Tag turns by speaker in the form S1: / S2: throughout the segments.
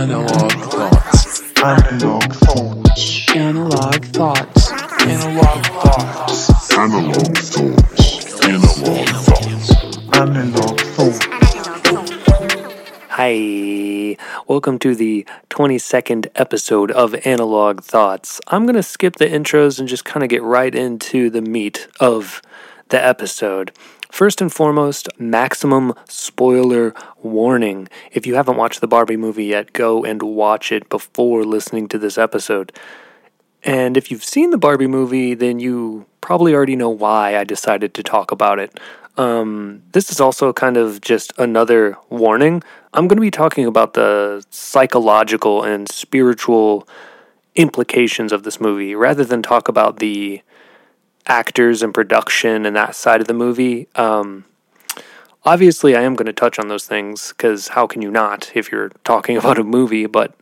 S1: Analogue thoughts.
S2: Analogue thoughts.
S1: Analogue thoughts. Analogue thoughts.
S2: Analogue thoughts. Analogue thoughts. Analogue thoughts.
S3: Hi, welcome to the 22nd episode of Analogue Thoughts. I'm going to skip the intros and just kind of get right into the meat of the episode. First and foremost, maximum spoiler warning. If you haven't watched the Barbie movie yet, go and watch it before listening to this episode. And if you've seen the Barbie movie, then you probably already know why I decided to talk about it. Um, this is also kind of just another warning. I'm going to be talking about the psychological and spiritual implications of this movie rather than talk about the actors and production and that side of the movie. Um, obviously, I am going to touch on those things because how can you not if you're talking about a movie? But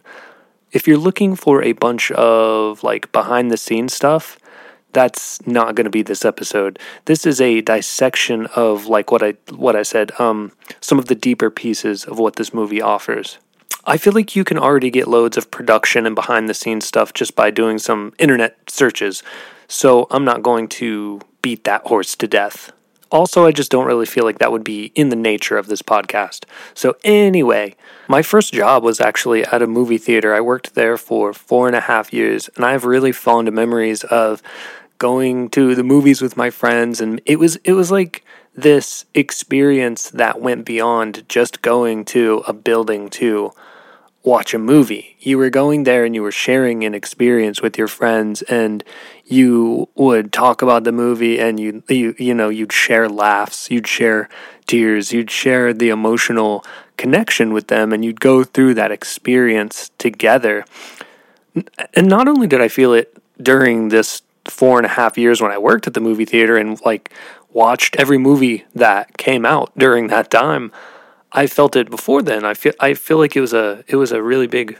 S3: if you're looking for a bunch of like behind the scenes stuff, that's not going to be this episode. This is a dissection of like what I what I said, um, some of the deeper pieces of what this movie offers. I feel like you can already get loads of production and behind the scenes stuff just by doing some internet searches. So I'm not going to beat that horse to death. Also, I just don't really feel like that would be in the nature of this podcast. So, anyway, my first job was actually at a movie theater. I worked there for four and a half years, and I have really fond memories of going to the movies with my friends. And it was it was like this experience that went beyond just going to a building to watch a movie. You were going there and you were sharing an experience with your friends and you would talk about the movie and you you you know you'd share laughs, you'd share tears, you'd share the emotional connection with them and you'd go through that experience together. And not only did I feel it during this four and a half years when I worked at the movie theater and like watched every movie that came out during that time, I felt it before then. I feel I feel like it was a it was a really big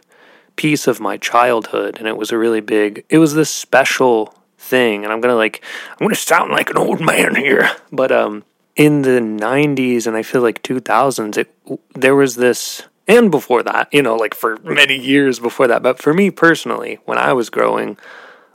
S3: piece of my childhood and it was a really big it was this special thing and I'm to like I'm to sound like an old man here. But um in the 90s and I feel like 2000s it there was this and before that, you know, like for many years before that, but for me personally, when I was growing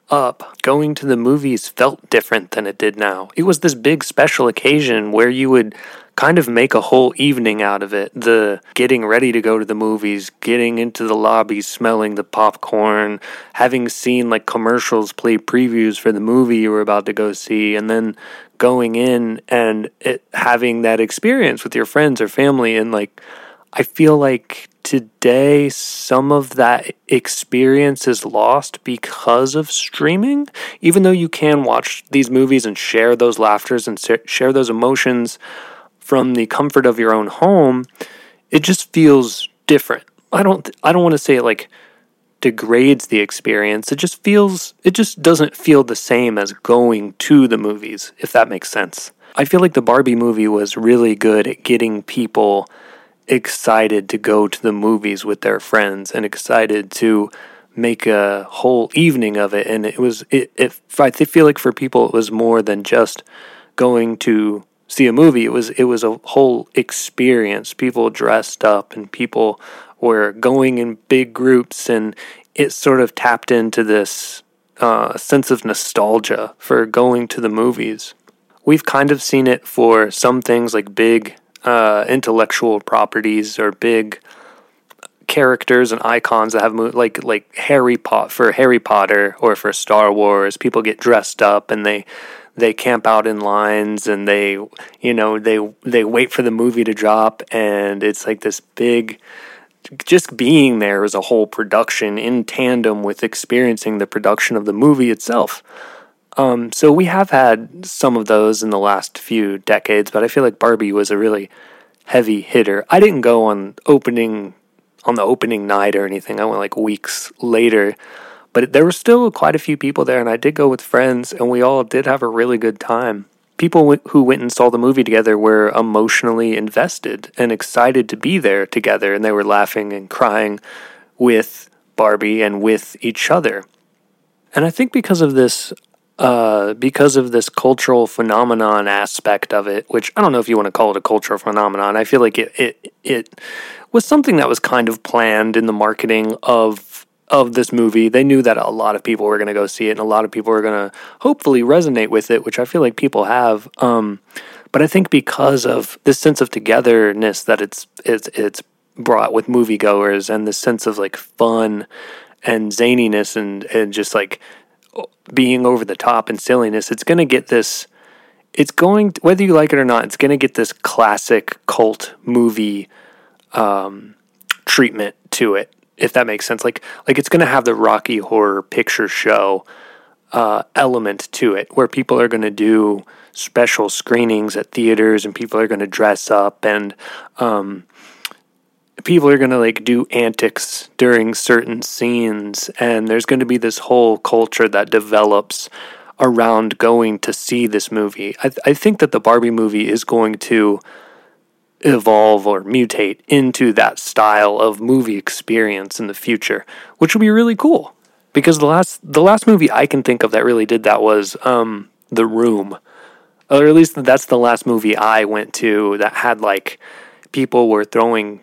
S3: up, going to the movies felt different than it did now. It was this big special occasion where you would kind of make a whole evening out of it. The getting ready to go to the movies, getting into the lobby, smelling the popcorn, having seen like commercials play previews for the movie you were about to go see, and then going in and it, having that experience with your friends or family. And like, I feel like today some of that experience is lost because of streaming even though you can watch these movies and share those laughters and share those emotions from the comfort of your own home, it just feels different. I don't I don't want to say it like degrades the experience. It just feels it just doesn't feel the same as going to the movies, if that makes sense. I feel like the Barbie movie was really good at getting people excited to go to the movies with their friends and excited to make a whole evening of it and it was it, it I feel like for people it was more than just going to see a movie. It was it was a whole experience. People dressed up and people were going in big groups, and it sort of tapped into this uh, sense of nostalgia for going to the movies. We've kind of seen it for some things like big uh, intellectual properties or big characters and icons that have mo- like like Harry Potter for Harry Potter or for Star Wars. People get dressed up and they they camp out in lines and they you know they they wait for the movie to drop and it's like this big just being there is a whole production in tandem with experiencing the production of the movie itself. Um, so we have had some of those in the last few decades, but I feel like Barbie was a really heavy hitter. I didn't go on opening on the opening night or anything. I went like weeks later. But there were still quite a few people there, and I did go with friends, and we all did have a really good time. People who went and saw the movie together were emotionally invested and excited to be there together, and they were laughing and crying with Barbie and with each other. And I think because of this uh, because of this cultural phenomenon aspect of it, which I don't know if you want to call it a cultural phenomenon. I feel like it it it was something that was kind of planned in the marketing of of this movie. They knew that a lot of people were going to go see it, and a lot of people were going to hopefully resonate with it, which I feel like people have. Um, but I think because of this sense of togetherness that it's it's it's brought with moviegoers and this sense of like fun and zaniness and and just like being over the top and silliness, it's going to get this. It's going whether you like it or not. It's going to get this classic cult movie um, treatment to it, if that makes sense. Like like it's going to have the Rocky Horror Picture Show uh, element to it, where people are going to do special screenings at theaters and people are going to dress up and um, people are going to like do antics during certain scenes and there's going to be this whole culture that develops around going to see this movie I, th- I think that the barbie movie is going to evolve or mutate into that style of movie experience in the future which would be really cool. Because the last the last movie i can think of that really did that was um, the room. Or at least that's the last movie i went to that had like people were throwing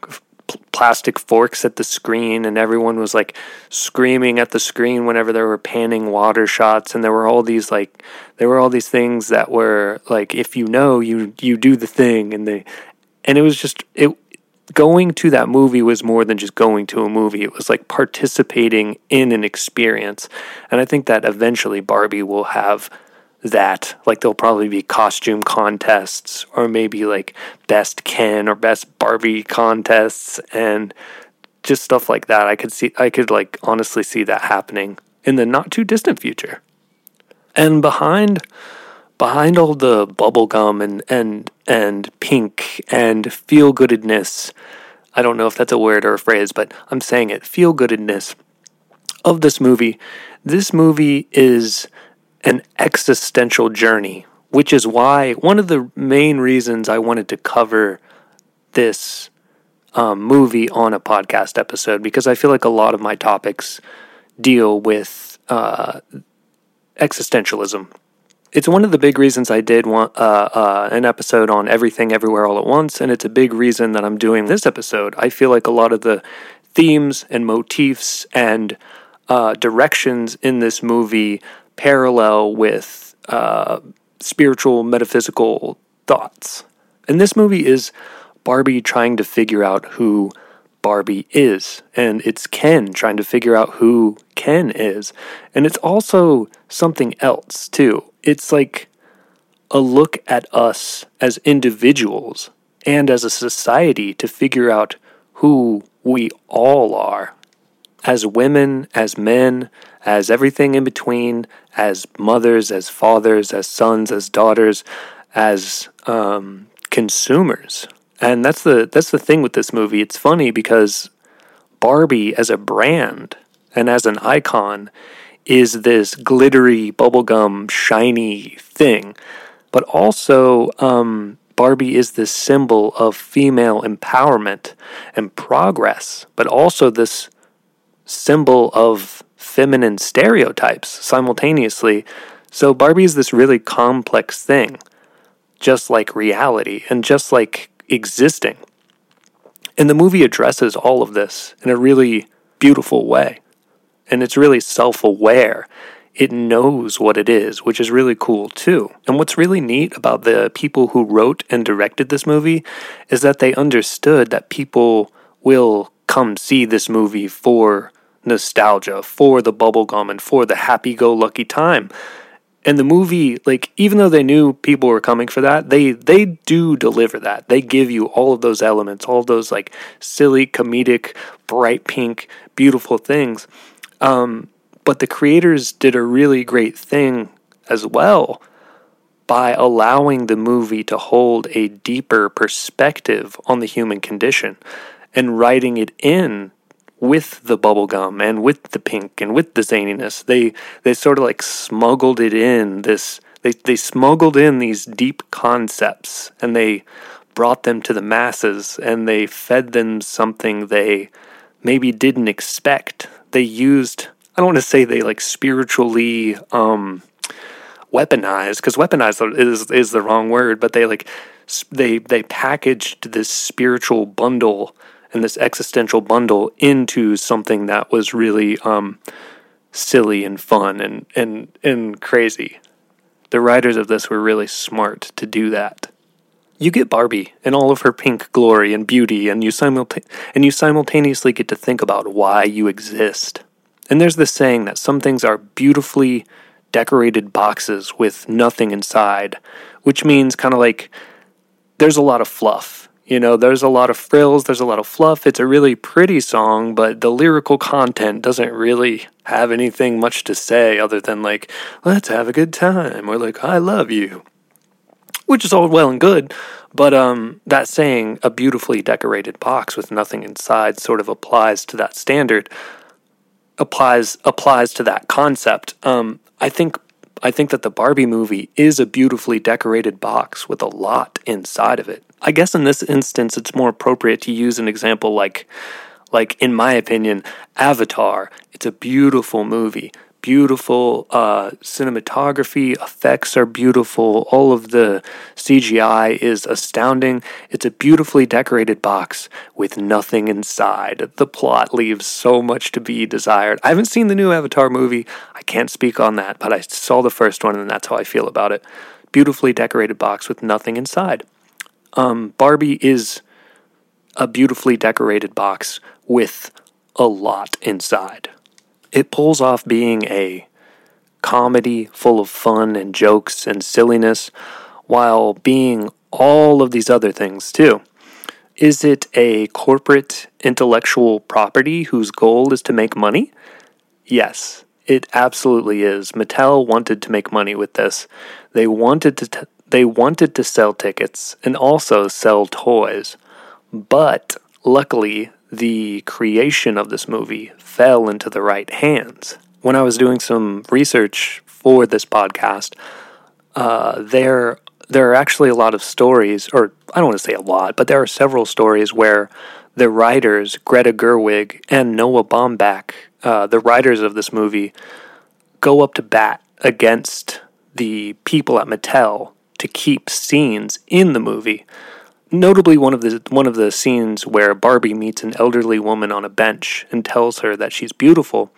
S3: plastic forks at the screen and everyone was like screaming at the screen whenever there were panning water shots. And there were all these like there were all these things that were like if you know you you do the thing and they and it was just it going to that movie was more than just going to a movie. It was like participating in an experience. And i think that eventually barbie will have that. Like there'll probably be costume contests or maybe like best ken or best barbie contests and just stuff like that. I could see i could like honestly see that happening in the not too distant future. And behind behind all the bubblegum and and and pink and feel goodedness i don't know if that's a word or a phrase but i'm saying it feel goodedness of this movie this movie is an existential journey, which is why one of the main reasons I wanted to cover this um, movie on a podcast episode because I feel like a lot of my topics deal with uh, existentialism. It's one of the big reasons I did want uh, uh, an episode on everything, everywhere, all at once, and it's a big reason that I'm doing this episode. I feel like a lot of the themes and motifs and uh, directions in this movie parallel with uh, spiritual, metaphysical thoughts. And this movie is Barbie trying to figure out who Barbie is, and it's Ken trying to figure out who Ken is. And it's also something else, too. It's like a look at us as individuals and as a society to figure out who we all are as women, as men, as everything in between, as mothers, as fathers, as sons, as daughters, as um, consumers. And that's the that's the thing with this movie. It's funny because Barbie as a brand and as an icon is this glittery bubblegum shiny thing, but also um, Barbie is this symbol of female empowerment and progress, but also this symbol of feminine stereotypes simultaneously. So Barbie is this really complex thing, just like reality and just like existing. And the movie addresses all of this in a really beautiful way. And it's really self aware. It knows what it is, which is really cool too. And what's really neat about the people who wrote and directed this movie is that they understood that people will come see this movie for nostalgia, for the bubblegum, and for the happy go lucky time. And the movie, like, even though they knew people were coming for that, they they do deliver that. They give you all of those elements, all of those like silly, comedic, bright pink, beautiful things. Um, but the creators did a really great thing as well by allowing the movie to hold a deeper perspective on the human condition and writing it in with the bubblegum and with the pink and with the zaniness. They they sort of like smuggled it in this they they smuggled in these deep concepts and they brought them to the masses and they fed them something they maybe didn't expect. They used I don't want to say they like spiritually um weaponized because weaponized is is the wrong word, but they like they they packaged this spiritual bundle and this existential bundle into something that was really um, silly and fun and and and crazy. The writers of this were really smart to do that. You get Barbie in all of her pink glory and beauty, and you simulta- and you simultaneously get to think about why you exist. And there's this saying that some things are beautifully decorated boxes with nothing inside, which means kind of like there's a lot of fluff. You know, there's a lot of frills, there's a lot of fluff. It's a really pretty song, but the lyrical content doesn't really have anything much to say other than like, let's have a good time or like, I love you. Which is all well and good, but um, that saying, a beautifully decorated box with nothing inside, sort of applies to that standard applies applies to that concept. Um, I think I think that the Barbie movie is a beautifully decorated box with a lot inside of it. I guess in this instance, it's more appropriate to use an example like, like in my opinion, Avatar. It's a beautiful movie. Beautiful uh, cinematography, effects are beautiful. All of the CGI is astounding. It's a beautifully decorated box with nothing inside. The plot leaves so much to be desired. I haven't seen the new Avatar movie. I can't speak on that, but I saw the first one and that's how I feel about it. Beautifully decorated box with nothing inside. Um, Barbie is a beautifully decorated box with a lot inside. It pulls off being a comedy full of fun and jokes and silliness while being all of these other things too. Is it a corporate intellectual property whose goal is to make money? Yes, it absolutely is. Mattel wanted to make money with this. They wanted to t- they wanted to sell tickets and also sell toys. But luckily, the creation of this movie fell into the right hands. When I was doing some research for this podcast, uh, there there are actually a lot of stories, or I don't want to say a lot, but there are several stories where the writers Greta Gerwig and Noah Baumbach, uh, the writers of this movie, go up to bat against the people at Mattel to keep scenes in the movie. Notably, one of the one of the scenes where Barbie meets an elderly woman on a bench and tells her that she's beautiful,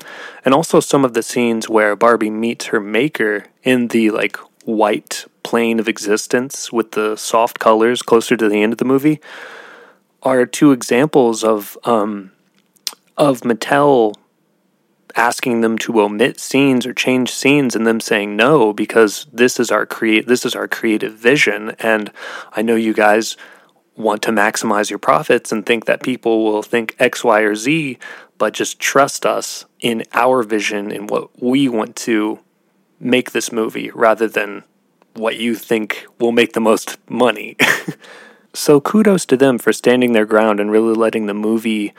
S3: and also some of the scenes where Barbie meets her maker in the like white plane of existence with the soft colors closer to the end of the movie, are two examples of um, of Mattel asking them to omit scenes or change scenes and them saying no because this is our create this is our creative vision. And I know you guys want to maximize your profits and think that people will think X, Y, or Z, but just trust us in our vision and what we want to make this movie rather than what you think will make the most money. so kudos to them for standing their ground and really letting the movie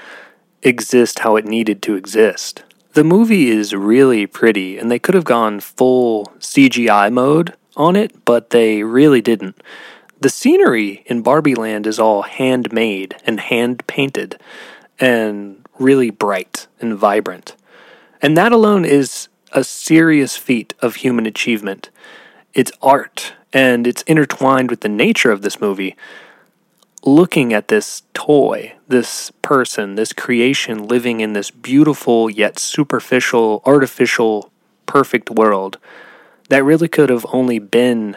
S3: exist how it needed to exist. The movie is really pretty, and they could have gone full CGI mode on it, but they really didn't. The scenery in Barbie Land is all handmade and hand painted and really bright and vibrant. And that alone is a serious feat of human achievement. It's art, and it's intertwined with the nature of this movie. Looking at this toy, this person, this creation living in this beautiful yet superficial, artificial, perfect world that really could have only been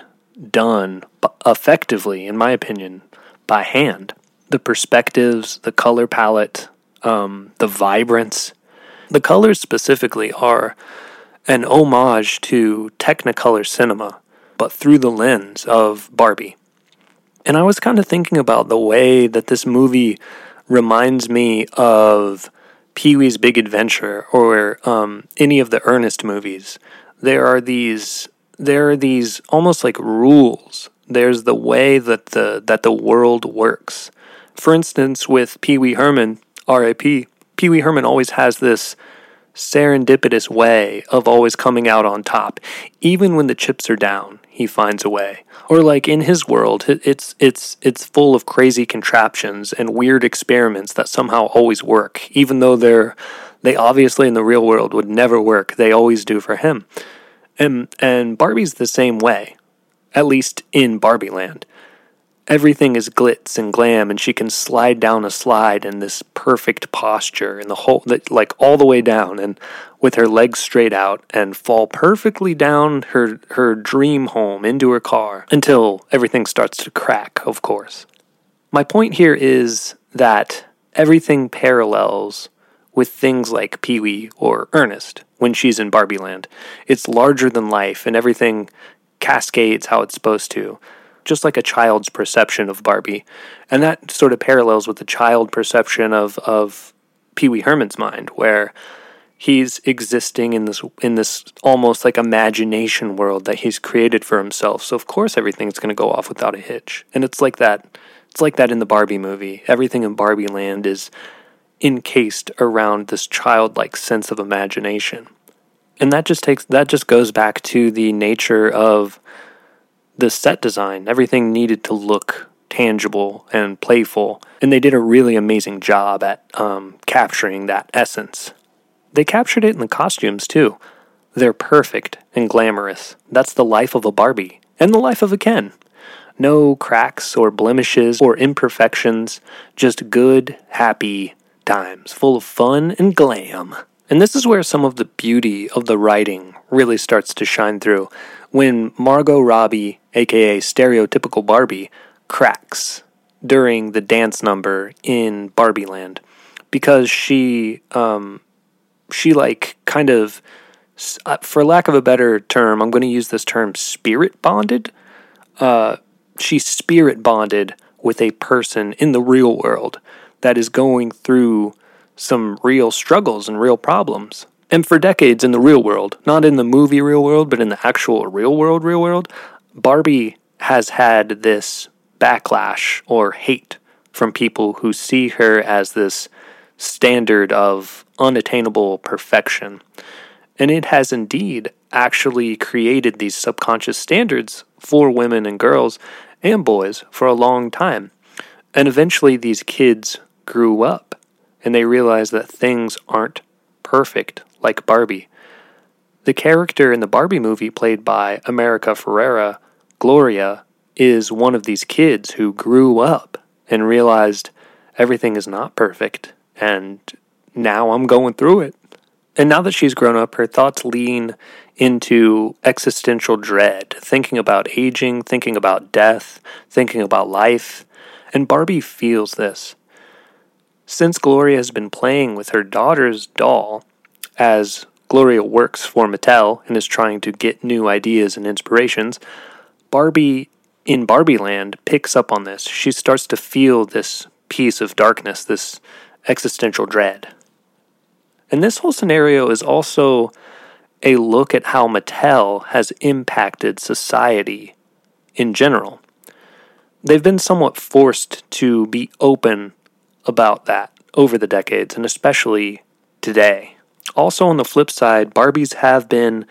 S3: done effectively, in my opinion, by hand. The perspectives, the color palette, um, the vibrance. The colors specifically are an homage to Technicolor cinema, but through the lens of Barbie. And I was kind of thinking about the way that this movie reminds me of Pee Wee's Big Adventure or um, any of the Ernest movies. There are these there are these almost like rules. There's the way that the that the world works. For instance, with Pee Wee Herman, R.I.P. Pee Wee Herman always has this serendipitous way of always coming out on top. Even when the chips are down, he finds a way. Or like in his world, it's it's it's full of crazy contraptions and weird experiments that somehow always work, even though they're they obviously in the real world would never work. They always do for him. And and Barbie's the same way, at least in Barbie Land. Everything is glitz and glam, and she can slide down a slide in this perfect posture, and the whole like all the way down, and with her legs straight out, and fall perfectly down her her dream home into her car until everything starts to crack. Of course, my point here is that everything parallels with things like Pee Wee or Ernest when she's in Barbie Land. It's larger than life, and everything cascades how it's supposed to just like a child's perception of Barbie. And that sort of parallels with the child perception of, of Pee Wee Herman's mind, where he's existing in this in this almost like imagination world that he's created for himself. So of course everything's gonna go off without a hitch. And it's like that it's like that in the Barbie movie. Everything in Barbie land is encased around this childlike sense of imagination. And that just takes that just goes back to the nature of the set design. Everything needed to look tangible and playful, and they did a really amazing job at um, capturing that essence. They captured it in the costumes too. They're perfect and glamorous. That's the life of a Barbie and the life of a Ken. No cracks or blemishes or imperfections, just good, happy times, full of fun and glam. And this is where some of the beauty of the writing really starts to shine through when Margot Robbie, aka stereotypical Barbie, cracks during the dance number in Barbie Land because she um she like kind of uh, for lack of a better term, I'm going to use this term spirit bonded. Uh she spirit bonded with a person in the real world that is going through some real struggles and real problems. And for decades in the real world, not in the movie real world, but in the actual real world, real world, Barbie has had this backlash or hate from people who see her as this standard of unattainable perfection. And it has indeed actually created these subconscious standards for women and girls and boys for a long time. And eventually, these kids grew up and they realized that things aren't perfect like Barbie. The character in the Barbie movie, played by America Ferrera, Gloria, is one of these kids who grew up and realized everything is not perfect, and now I'm going through it. And now that she's grown up, her thoughts lean into existential dread, thinking about aging, thinking about death, thinking about life. And Barbie feels this. Since Gloria has been playing with her daughter's doll, as Gloria works for Mattel and is trying to get new ideas and inspirations, Barbie in Barbie Land picks up on this. She starts to feel this piece of darkness, this existential dread. And this whole scenario is also a look at how Mattel has impacted society in general. They've been somewhat forced to be open about that over the decades, and especially today. Also, on the flip side, Barbies have been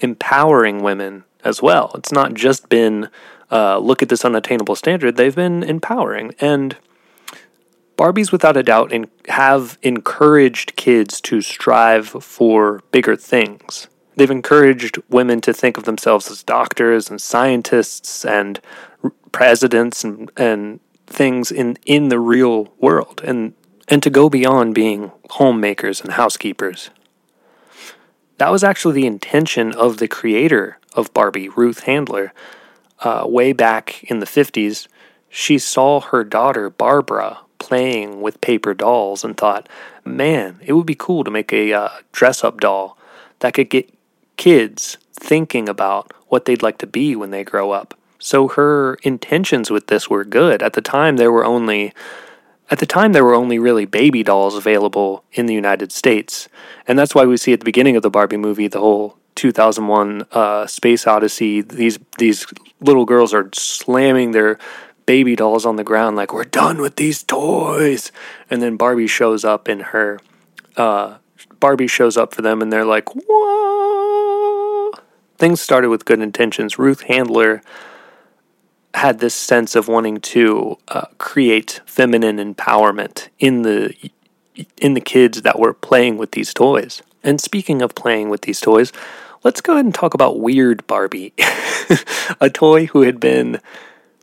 S3: empowering women as well. It's not just been uh, look at this unattainable standard, they've been empowering. And Barbies, without a doubt, in, have encouraged kids to strive for bigger things. They've encouraged women to think of themselves as doctors and scientists and presidents and, and things in, in the real world and, and to go beyond being homemakers and housekeepers. That was actually the intention of the creator of Barbie, Ruth Handler, uh, way back in the 50s. She saw her daughter, Barbara, playing with paper dolls and thought, man, it would be cool to make a uh, dress up doll that could get kids thinking about what they'd like to be when they grow up. So her intentions with this were good. At the time, there were only at the time, there were only really baby dolls available in the United States. And that's why we see at the beginning of the Barbie movie the whole 2001 uh, Space Odyssey. These, these little girls are slamming their baby dolls on the ground like, we're done with these toys. And then Barbie shows up in her. Uh, Barbie shows up for them and they're like, whoa. Things started with good intentions. Ruth Handler had this sense of wanting to uh, create feminine empowerment in the in the kids that were playing with these toys. And speaking of playing with these toys, let's go ahead and talk about Weird Barbie, a toy who had been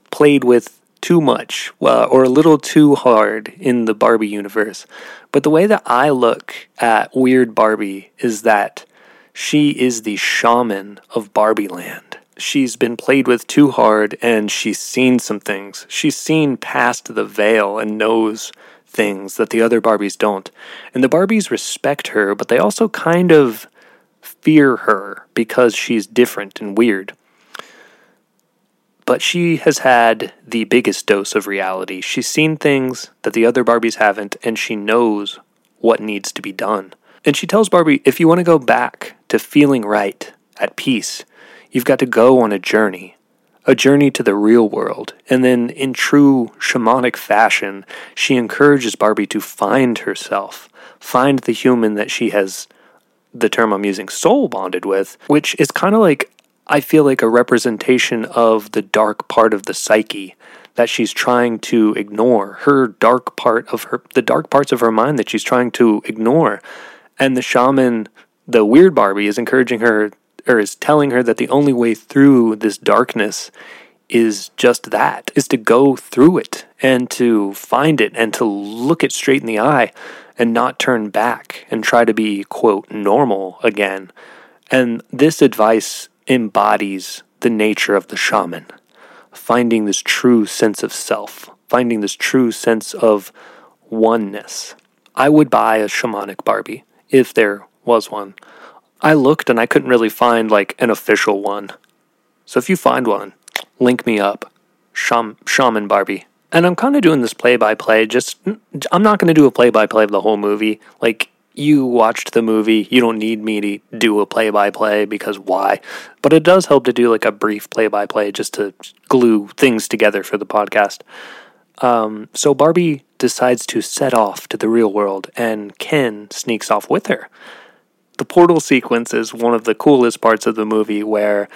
S3: played with too much well, or a little too hard in the Barbie universe. But the way that I look at Weird Barbie is that she is the shaman of Barbie Land. She's been played with too hard and she's seen some things. She's seen past the veil and knows things that the other Barbies don't. And the Barbies respect her, but they also kind of fear her because she's different and weird. But she has had the biggest dose of reality. She's seen things that the other Barbies haven't, and she knows what needs to be done. And she tells Barbie if you want to go back to feeling right, at peace, you've got to go on a journey a journey to the real world. And then, in true shamanic fashion, she encourages Barbie to find herself, find the human that she has, the term I'm using, soul bonded with, which is kind of like, I feel like a representation of the dark part of the psyche that she's trying to ignore, her dark part of her, the dark parts of her mind that she's trying to ignore. And the shaman, the weird Barbie, is encouraging her or is telling her that the only way through this darkness is just that is to go through it and to find it and to look it straight in the eye and not turn back and try to be quote normal again. And this advice embodies the nature of the shaman finding this true sense of self finding this true sense of oneness. I would buy a shamanic barbie if there was one I looked and I couldn't really find like an official one. So if you find one, link me up. Sham- Shaman Barbie. And I'm kind of doing this play by play. Just, I'm not going to do a play by play of the whole movie. Like, you watched the movie. You don't need me to do a play by play because why? But it does help to do like a brief play by play just to glue things together for the podcast. Um, so Barbie decides to set off to the real world, and Ken sneaks off with her the portal sequence is one of the coolest parts of the movie where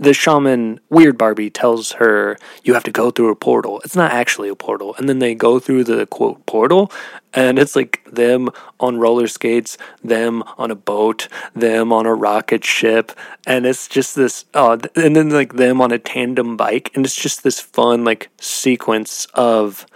S3: the shaman weird barbie tells her you have to go through a portal. It's not actually a portal. And then they go through the quote portal and it's like them on roller skates them on a boat them on a rocket ship and it's just this uh, and then like them on a tandem bike and it's just this fun like sequence of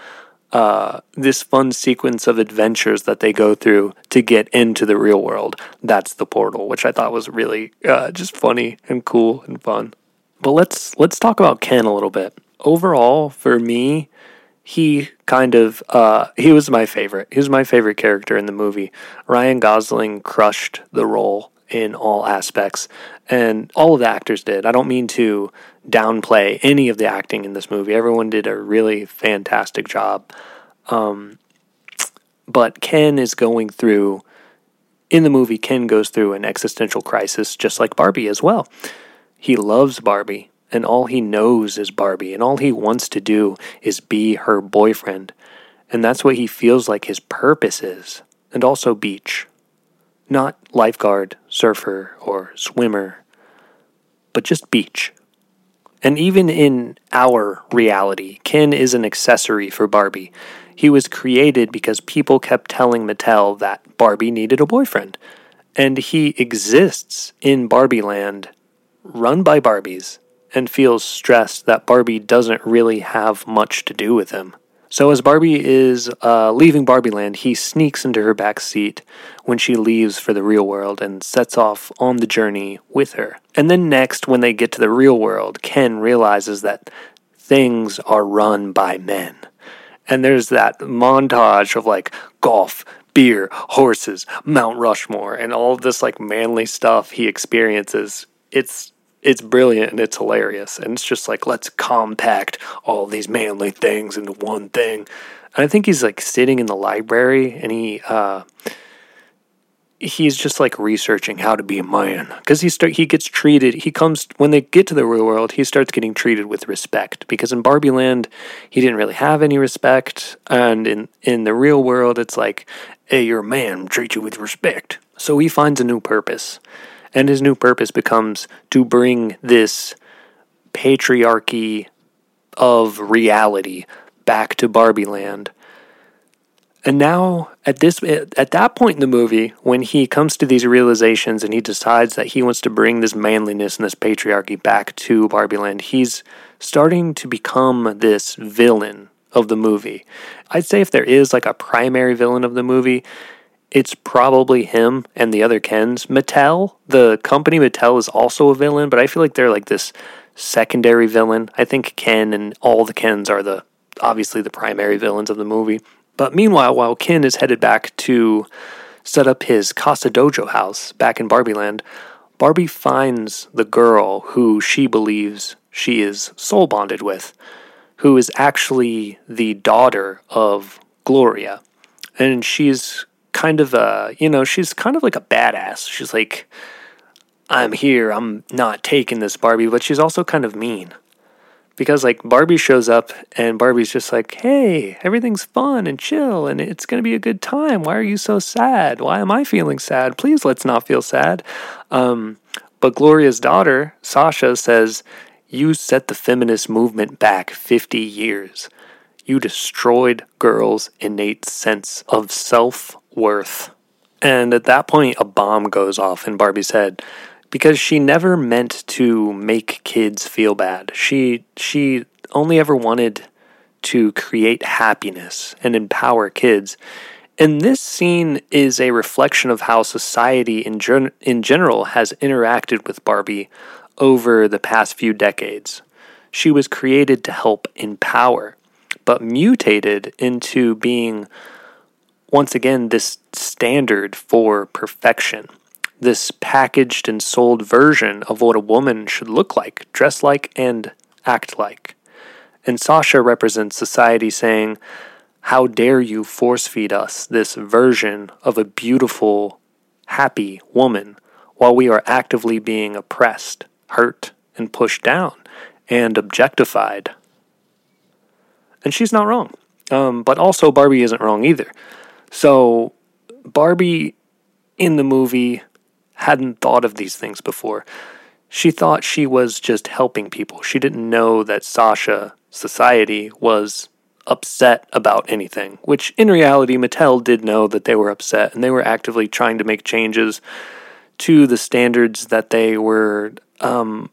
S3: uh, this fun sequence of adventures that they go through to get into the real world. That's the portal, which I thought was really uh, just funny and cool and fun. But let's let's talk about Ken a little bit. Overall, for me, he kind of uh, he was my favorite. He was my favorite character in the movie. Ryan Gosling crushed the role in all aspects, and all of the actors did. I don't mean to downplay any of the acting in this movie. Everyone did a really fantastic job. Um, but Ken is going through, in the movie, Ken goes through an existential crisis just like Barbie as well. He loves Barbie, and all he knows is Barbie, and all he wants to do is be her boyfriend. And that's what he feels like his purpose is. And also beach. Not lifeguard, surfer, or swimmer, but just beach. And even in our reality, Ken is an accessory for Barbie. He was created because people kept telling Mattel that Barbie needed a boyfriend. And he exists in Barbie land, run by Barbies, and feels stressed that Barbie doesn't really have much to do with him. So as Barbie is uh, leaving Barbie Land, he sneaks into her back seat when she leaves for the real world and sets off on the journey with her. And then next, when they get to the real world, Ken realizes that things are run by men. And there's that montage of like golf, beer, horses, Mount Rushmore, and all this like manly stuff he experiences. It's it's brilliant and it's hilarious. And it's just like, let's compact all these manly things into one thing. And I think he's like sitting in the library and he, uh, he's just like researching how to be a man because he start he gets treated he comes when they get to the real world he starts getting treated with respect because in Barbie Land he didn't really have any respect and in in the real world it's like hey you're a man treat you with respect so he finds a new purpose and his new purpose becomes to bring this patriarchy of reality back to Barbie Land. And now at this at that point in the movie, when he comes to these realizations and he decides that he wants to bring this manliness and this patriarchy back to Barbie Land, he's starting to become this villain of the movie. I'd say if there is like a primary villain of the movie, it's probably him and the other Kens. Mattel, the company Mattel is also a villain, but I feel like they're like this secondary villain. I think Ken and all the Kens are the obviously the primary villains of the movie. But meanwhile, while Ken is headed back to set up his Casa Dojo house back in Barbie Land, Barbie finds the girl who she believes she is soul bonded with, who is actually the daughter of Gloria. And she's kind of a, you know, she's kind of like a badass. She's like, I'm here, I'm not taking this Barbie, but she's also kind of mean because like Barbie shows up and Barbie's just like, "Hey, everything's fun and chill and it's to be a good time. Why are you so sad? Why am I feeling sad? Please let's not feel sad." Um, but Gloria's daughter, Sasha, says, "You set the feminist movement back 50 years. You destroyed girls' innate sense of self-worth." And at that point, a bomb goes off in Barbie's head because she never meant to make kids feel bad. She she only ever wanted to create happiness and empower kids. And this scene is a reflection of how society in, gen- in general has interacted with Barbie over the past few decades. She was created to help empower, but mutated into being, once again, this standard for perfection this packaged and sold version of what a woman should look like, dress like, and act like. And Sasha represents society saying, How dare you force feed us this version of a beautiful, happy woman while we are actively being oppressed, hurt, and pushed down and objectified? And she's not wrong. Um, but also, Barbie isn't wrong either. So, Barbie in the movie hadn't thought of these things before. She thought she was just helping people. She didn't know that Sasha society was upset about anything, which in reality, Mattel did know that they were upset and they were actively trying to make changes to the standards that they were, um,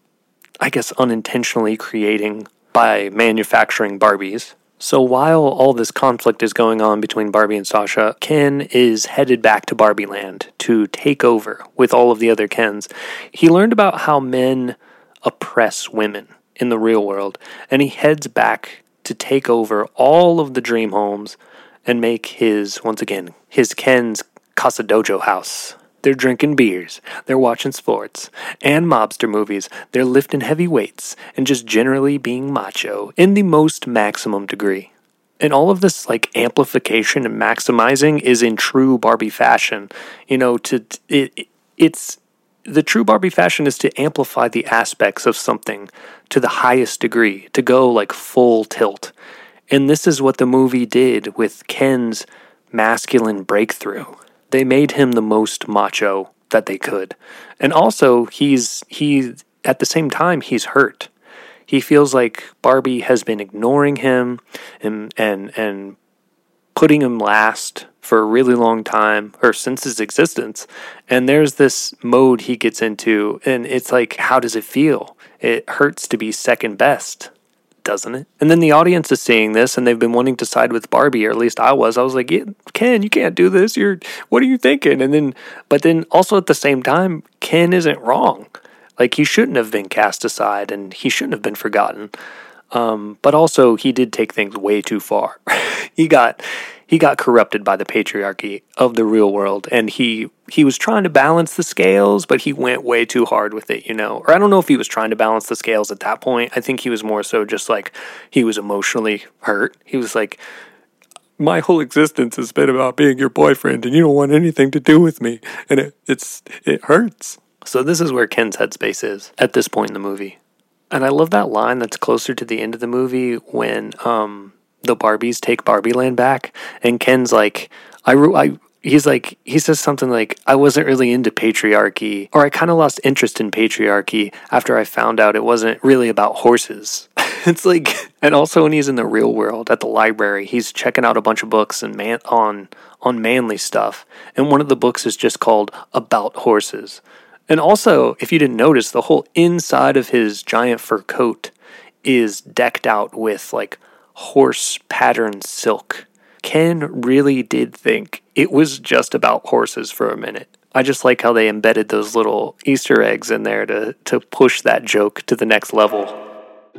S3: I guess, unintentionally creating by manufacturing Barbies. So while all this conflict is going on between Barbie and Sasha, Ken is headed back to Barbie Land to take over with all of the other Kens. He learned about how men oppress women in the real world, and he heads back to take over all of the dream homes and make his, once again, his Ken's Casa Dojo house. They're drinking beers, they're watching sports and mobster movies, they're lifting heavy weights, and just generally being macho in the most maximum degree. And all of this like amplification and maximizing is in true Barbie fashion. You know, to it, it's the true Barbie fashion is to amplify the aspects of something to the highest degree, to go like full tilt. And this is what the movie did with Ken's masculine breakthrough they made him the most macho that they could. And also he's he at the same time he's hurt. He feels like Barbie has been ignoring him and and and putting him last for a really long time or since his existence. And there's this mode he gets into and it's like how does it feel? It hurts to be second best doesn't it? And then the audience is seeing this and they've been wanting to side with Barbie, or at least I was. I was like, yeah, Ken, you can't do this. You're, what are you thinking? And then, but then also at the same time, Ken isn't wrong. Like he shouldn't have been cast aside and he shouldn't have been forgotten. Um, but also he did take things way too far. he got he got corrupted by the patriarchy of the real world and he he was trying to balance the scales but he went way too hard with it you know? Or i don't know if he was trying to balance the scales at that point. I think he was more so just like he was emotionally hurt. He was like my whole existence has been about being your boyfriend and you don't want anything to do with me. And it, it's it hurts. So this is where ken's headspace is at this point in the movie. And i love that line that's closer to the end of the movie when um the Barbies take Barbie Land back, and Ken's like, I, I he's like he says something like I wasn't really into patriarchy or I kind of lost interest in patriarchy after I found out it wasn't really about horses. it's like and also when he's in the real world at the library he's checking out a bunch of books and man on on manly stuff. And one of the books is just called about horses. And also if you didn't notice the whole inside of his giant fur coat is decked out with like horse pattern silk ken really did think it was just about horses for a minute I just like how they embedded those little Easter eggs in there to, to push that joke to the next level.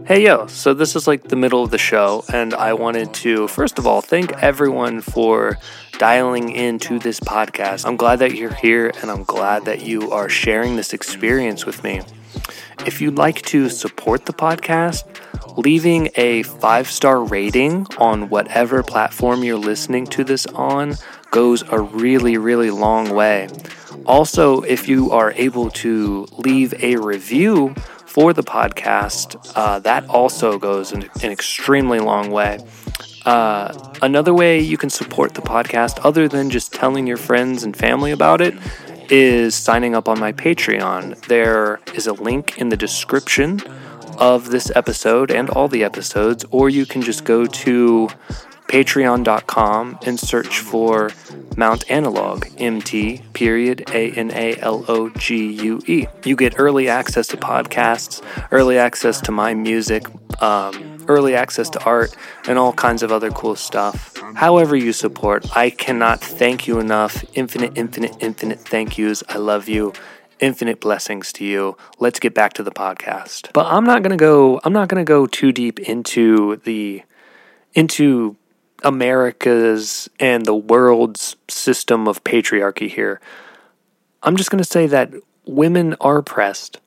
S3: Hey yo, so this is like the middle of the show, and I wanted to, first of all, thank everyone for dialing into this podcast. I'm glad that you're here, and I'm glad that you are sharing this experience with me. If you'd like to support the podcast, leaving a five star rating on whatever platform you're listening to this on goes a really, really long way. Also, if you are able to leave a review for the podcast, uh, that also goes an, an extremely long way. Uh, another way you can support the podcast, other than just telling your friends and family about it, is signing up on my Patreon. There is a link in the description of this episode and all the episodes, or you can just go to patreon.com and search for Mount Analogue, MT, period, A N A L O G U E. You get early access to podcasts, early access to my music, um, early access to art, and all kinds of other cool stuff. However, you support, I cannot thank you enough. Infinite, infinite, infinite thank yous. I love you infinite blessings to you. Let's get back to the podcast. But I'm not going to go I'm not going to go too deep into the into America's and the world's system of patriarchy here. I'm just going to say that women are oppressed.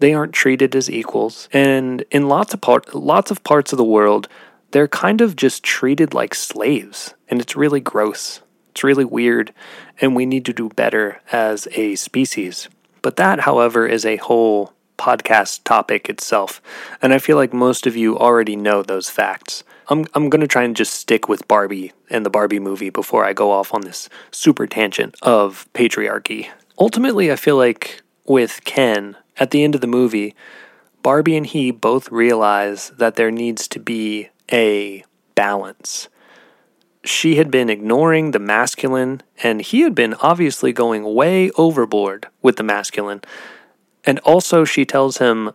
S3: They aren't treated as equals, and in lots of part, lots of parts of the world, they're kind of just treated like slaves, and it's really gross. It's really weird, and we need to do better as a species. But that, however, is a whole podcast topic itself, and I feel like most of you already know those facts. I'm I'm gonna try and just stick with Barbie and the Barbie movie before I go off on this super tangent of patriarchy. Ultimately, I feel like with Ken at the end of the movie, Barbie and he both realize that there needs to be a balance. She had been ignoring the masculine, and he had been obviously going way overboard with the masculine. And also, she tells him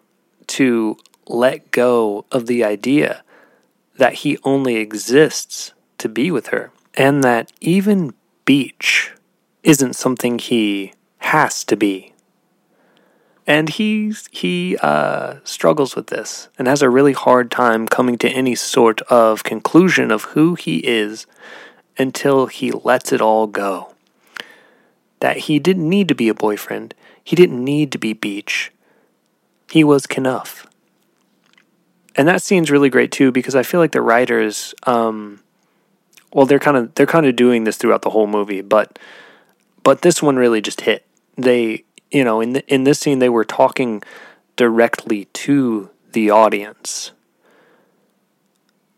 S3: to let go of the idea that he only exists to be with her, and that even beach isn't something he has to be. And he he uh, struggles with this and has a really hard time coming to any sort of conclusion of who he is until he lets it all go. That he didn't need to be a boyfriend. He didn't need to be Beach. He was Kenough and that scene's really great too because I feel like the writers, um, well, they're kind of they're kind of doing this throughout the whole movie, but but this one really just hit. They, you know, in the, in this scene, they were talking directly to the audience.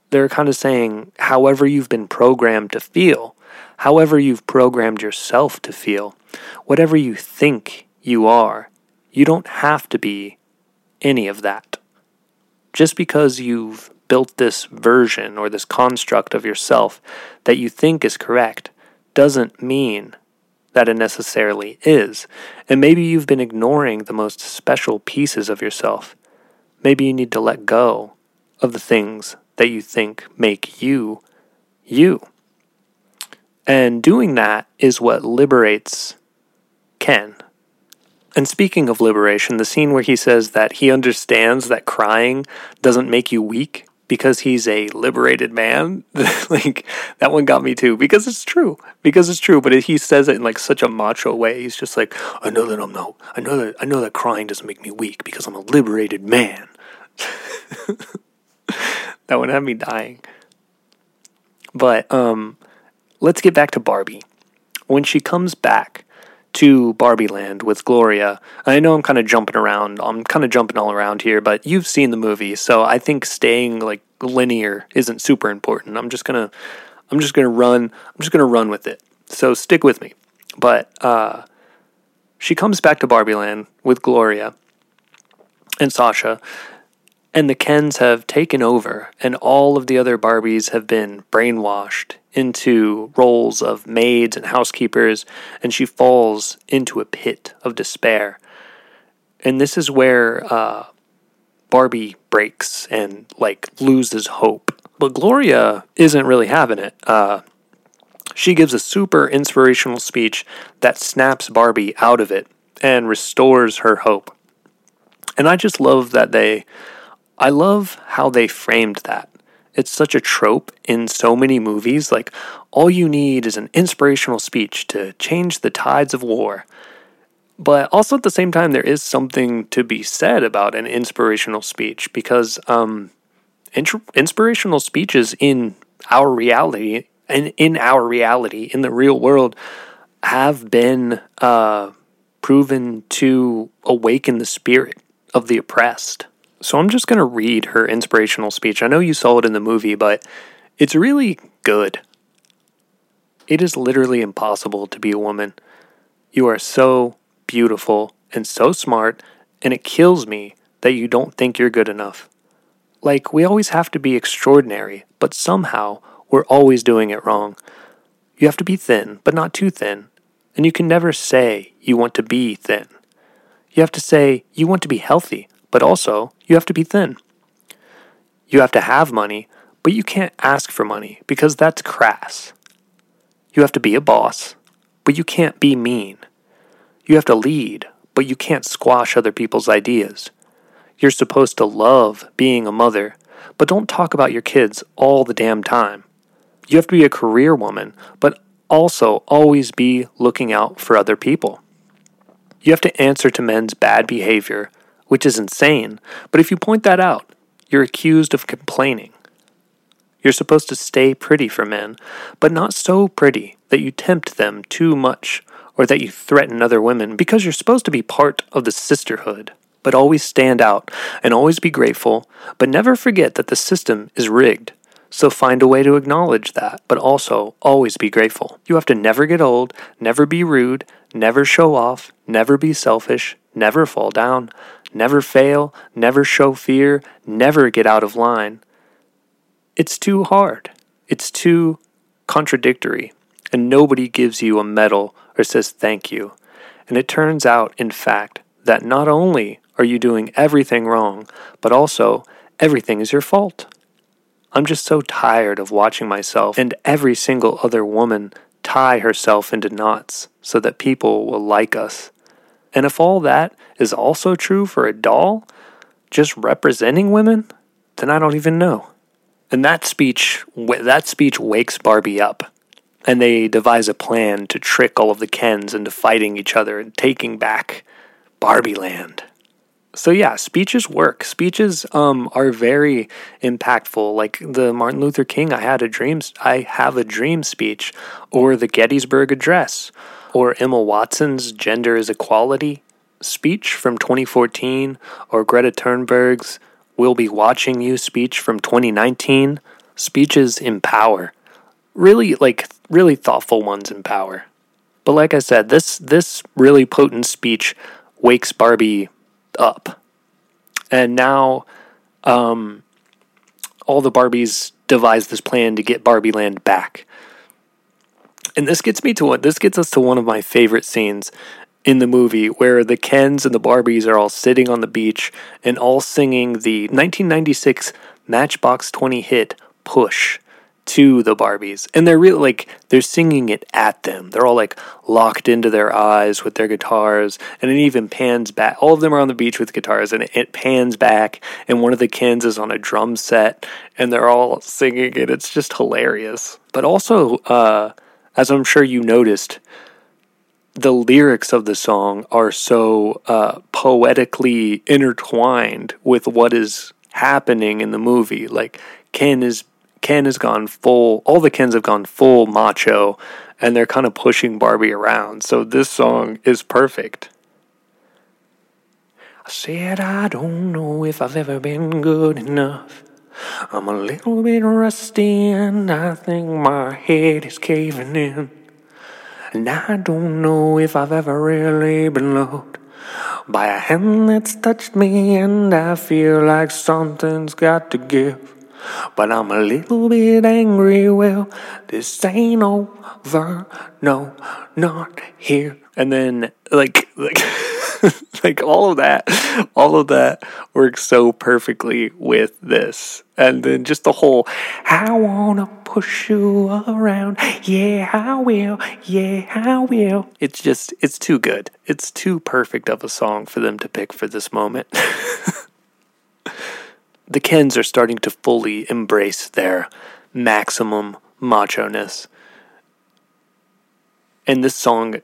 S3: They're kind of saying, however you've been programmed to feel, however you've programmed yourself to feel, whatever you think you are, you don't have to be any of that just because you've built this version or this construct of yourself that you think is correct doesn't mean that it necessarily is. And maybe you've been ignoring the most special pieces of yourself. Maybe you need to let go of the things that you think make you you. And doing that is what liberates Ken and speaking of liberation, the scene where he says that he understands that crying doesn't make you weak because he's a liberated man, like that one got me too because it's true. Because it's true, but he says it in like such a macho way. He's just like, "I know that I'm no, I know that I know that crying doesn't make me weak because I'm a liberated man." that one had me dying. But um let's get back to Barbie. When she comes back, to Barbie Land with Gloria. I know I'm kind of jumping around. I'm kind of jumping all around here, but you've seen the movie, so I think staying like linear isn't super important. I'm just to I'm just to run I'm just to run with it. So stick with me. But uh she comes back to Barbie Land with Gloria and Sasha And the Kens have taken over, and all of the other Barbies have been brainwashed into roles of maids and housekeepers, and she falls into a pit of despair. And this is where uh, Barbie breaks and like loses hope. But Gloria isn't really having it. Uh, she gives a super inspirational speech that snaps Barbie out of it and restores her hope. And I just love that they, I love how they framed that. It's such a trope in so many movies. Like, all you need is an inspirational speech to change the tides of war. But also at the same time, there is something to be said about an inspirational speech because um, int- inspirational speeches in our reality and in our reality, in the real world, have been uh, proven to awaken the spirit of the oppressed. So I'm just going to read her inspirational speech. I know you saw it in the movie, but it's really good. It is literally impossible to be a woman. You are so beautiful and so smart, and it kills me that you don't think you're good enough. Like, we always have to be extraordinary, but somehow we're always doing it wrong. You have to be thin, but not too thin. And you can never say you want to be thin. You have to say you want to be healthy, but also you have to be thin. You have to have money, but you can't ask for money because that's crass. You have to be a boss, but you can't be mean. You have to lead, but you can't squash other people's ideas. You're supposed to love being a mother, but don't talk about your kids all the damn time. You have to be a career woman, but also always be looking out for other people. You have to answer to men's bad behavior, which is insane, but if you point that out, you're accused of complaining. You're supposed to stay pretty for men, but not so pretty that you tempt them too much or that you threaten other women because you're supposed to be part of the sisterhood. But always stand out and always be grateful, but never forget that the system is rigged so find a way to acknowledge that, but also always be grateful. You have to never get old, never be rude, never show off, never be selfish, never fall down, never fail, never show fear, never get out of line. It's too hard. It's too contradictory. And nobody gives you a medal or says thank you. And it turns out, in fact, that not only are you doing everything wrong, but also everything is your fault. I'm just so tired of watching myself and every single other woman tie herself into knots so that people will like us. And if all that is also true for a doll, just representing women, then I don't even know. And that speech, that speech wakes Barbie up. And they devise a plan to trick all of the Kens into fighting each other and taking back Barbie Land so yeah, speeches work. Speeches um, are very impactful. Like the Martin Luther King "I had a dream," I have a dream speech, or the Gettysburg Address, or Emma Watson's "Gender is Equality" speech from 2014, or Greta Thunberg's "We'll be watching you" speech from 2019. Speeches empower, really like really thoughtful ones empower. But like I said, this this really potent speech wakes Barbie up. And now um, all the Barbies devise this plan to get Barbie Land back. And this gets me to what this gets us to one of my favorite scenes in the movie where the Kens and the Barbies are all sitting on the beach and all singing the 1996 Matchbox 20 hit Push to the Barbies. And they're really like, they're singing it at them. They're all like locked into their eyes with their guitars. And it even pans back. All of them are on the beach with guitars and it, pans back. And one of the Kens is on a drum set and they're all singing it. It's just hilarious. But also, uh, as I'm sure you noticed, the lyrics of the song are so uh, poetically intertwined with what is happening in the movie. Like, Ken is Ken has gone full, all the Kens have gone full macho, and they're kind of pushing Barbie around. So this song is perfect. I said, I don't know if I've ever been good enough. I'm a little bit rusty, and I think my head is caving in. And I don't know if I've ever really been loved. by a hand that's touched me, and I feel like something's got to give. But I'm a little bit angry. Well, this ain't over. No, not here. And then, like, like. like all of that all of that works so perfectly with this. And then just the whole i wanna push you around. Yeah i will. Yeah i will. It's just it's too good. It's too perfect of a song for them to pick for this moment. The kens are starting to fully embrace their maximum macho-ness. And this song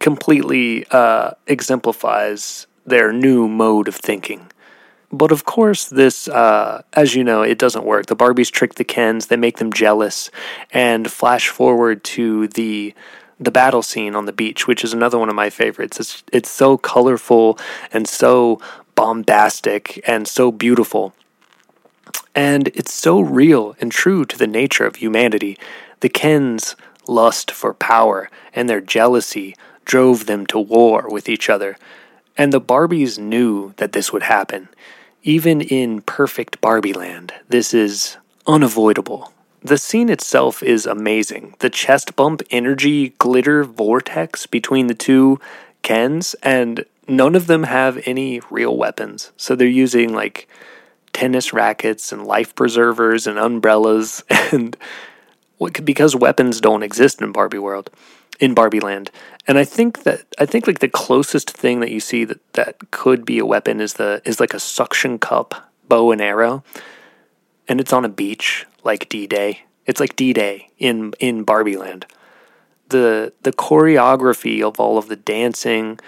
S3: completely uh, exemplifies their new mode of thinking. But of course, this, uh, as you know, it doesn't work. The Barbies trick the Kens, they make them jealous, and flash forward to the the battle scene on the beach, which is another one of my favorites. It's it's so colorful and so bombastic and so beautiful. And it's so real and true to the nature of humanity. The Kens' lust for power and their jealousy drove them to war with each other. And the Barbies knew that this would happen. Even in perfect Barbie land, this is unavoidable. The scene itself is amazing. The chest bump energy glitter vortex between the two Kens, and none of them have any real weapons. So they're using like tennis rackets and life preservers and umbrellas and because weapons don't exist in Barbie world in Barbie Land. And I think that I think like the closest thing that you see that that could be a weapon is the is like a suction cup bow and arrow, and it's on a beach like D Day. It's like D Day in in Barbie Land. The the choreography of all of the dancing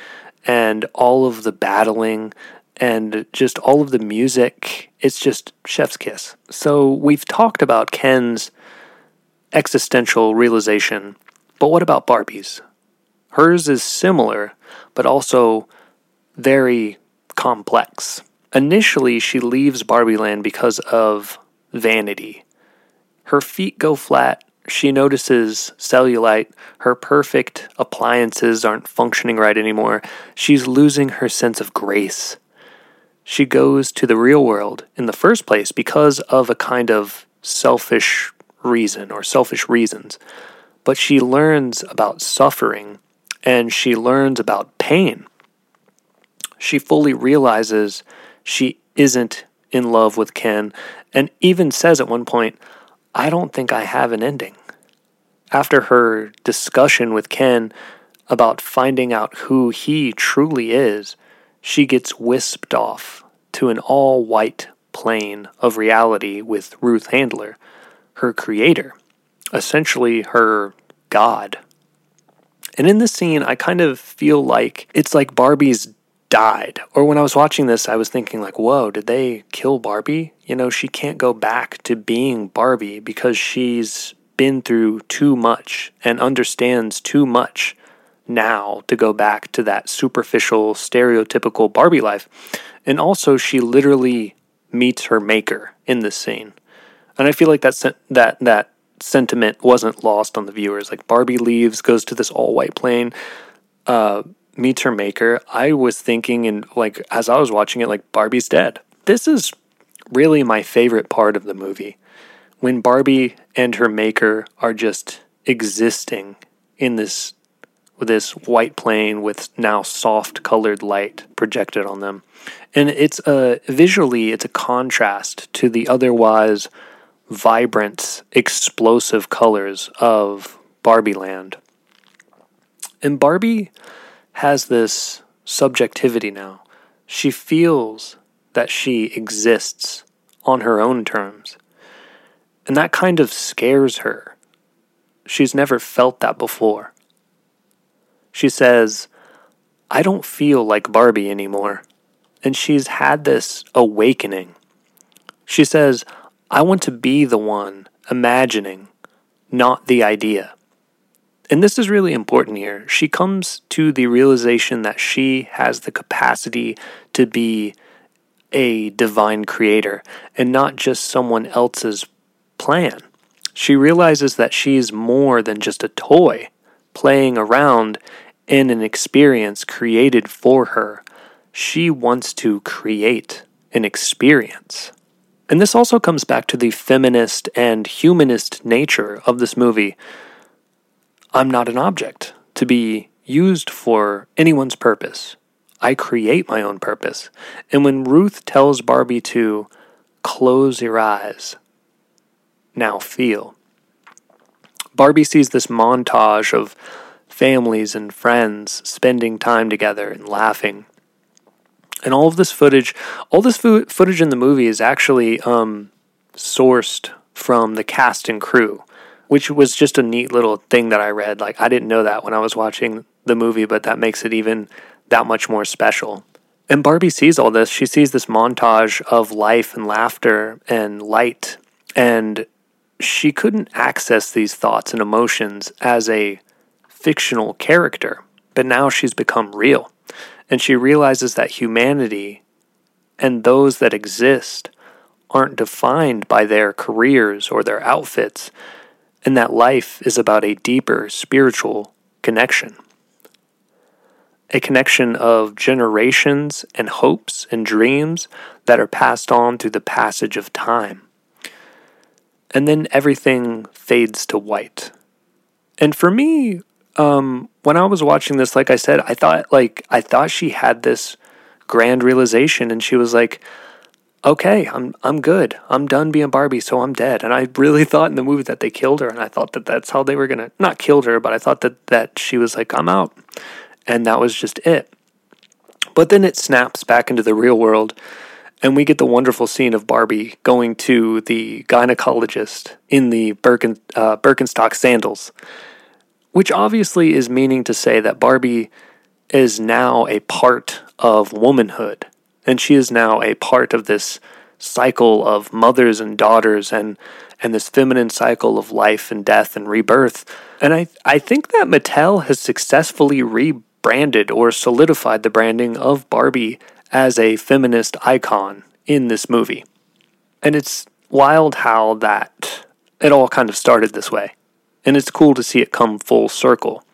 S3: and all of the battling and just all of the music, it's just chef's kiss. So we've talked about Ken's existential realization but what about Barbie's? Hers is similar, but also very complex. Initially, she leaves Barbie Land because of vanity. Her feet go flat. She notices cellulite. Her perfect appliances aren't functioning right anymore. She's losing her sense of grace. She goes to the real world in the first place because of a kind of selfish reason or selfish reasons but she learns about suffering and she learns about pain. She fully realizes she isn't in love with Ken and even says at one point, I don't think I have an ending. After her discussion with Ken about finding out who he truly is, she gets whisked off to an all white plane of reality with Ruth Handler, her creator essentially her god. And in this scene, I kind of feel like it's like Barbie's died. Or when I was watching this, I was thinking, like, whoa, did they kill Barbie? You know, she can't go back to being Barbie because she's been through too much and understands too much now to go back to that superficial, stereotypical Barbie life. And also, she literally meets her maker in this scene. And I feel like that that that sentiment wasn't lost on the viewers. Like Barbie leaves, goes to this all white plane, uh, meets her maker. I was thinking, and like as I was watching it, like Barbie's dead. This is really my favorite part of the movie when Barbie and her maker are just existing in this this white plane with now soft colored light projected on them. And it's a visually it's a contrast to the otherwise vibrant, explosive colors of Barbie Land. And Barbie has this subjectivity now. She feels that she exists on her own terms. And that kind of scares her. She's never felt that before. She says, I don't feel like Barbie anymore. And she's had this awakening. She says, I want to be the one imagining, not the idea. And this is really important here. She comes to the realization that she has the capacity to be a divine creator and not just someone else's plan. She realizes that she's more than just a toy playing around in an experience created for her she wants to create an experience. And this also comes back to the feminist and humanist nature of this movie. I'm not an object to be used for anyone's purpose. I create my own purpose. And when Ruth tells Barbie to close your eyes, now feel, Barbie sees this montage of families and friends spending time together and laughing. And all of this footage, all this fo- footage in the movie is actually um, sourced from the cast and crew, which was just a neat little thing that I read. Like, I didn't know that when I was watching the movie, but that makes it even that much more special. And Barbie sees all this. She sees this montage of life and laughter and light. And she couldn't access these thoughts and emotions as a fictional character, but now she's become real. And she realizes that humanity and those that exist aren't defined by their careers or their outfits, and that life is about a deeper spiritual connection. A connection of generations and hopes and dreams that are passed on through the passage of time. And then everything fades to white. And for me, um, when I was watching this, like I said, I thought like I thought she had this grand realization, and she was like, "Okay, I'm I'm good. I'm done being Barbie, so I'm dead." And I really thought in the movie that they killed her, and I thought that that's how they were gonna not killed her, but I thought that that she was like, "I'm out," and that was just it. But then it snaps back into the real world, and we get the wonderful scene of Barbie going to the gynecologist in the Birken, uh, Birkenstock sandals which obviously is meaning to say that Barbie is now a part of womanhood, and she is now a part of this cycle of mothers and daughters and and this feminine cycle of life and death and rebirth. And I I think that Mattel has successfully rebranded or solidified the branding of Barbie as a feminist icon in this movie. And it's wild how that it all kind of started this way. And it's cool to see it come full circle,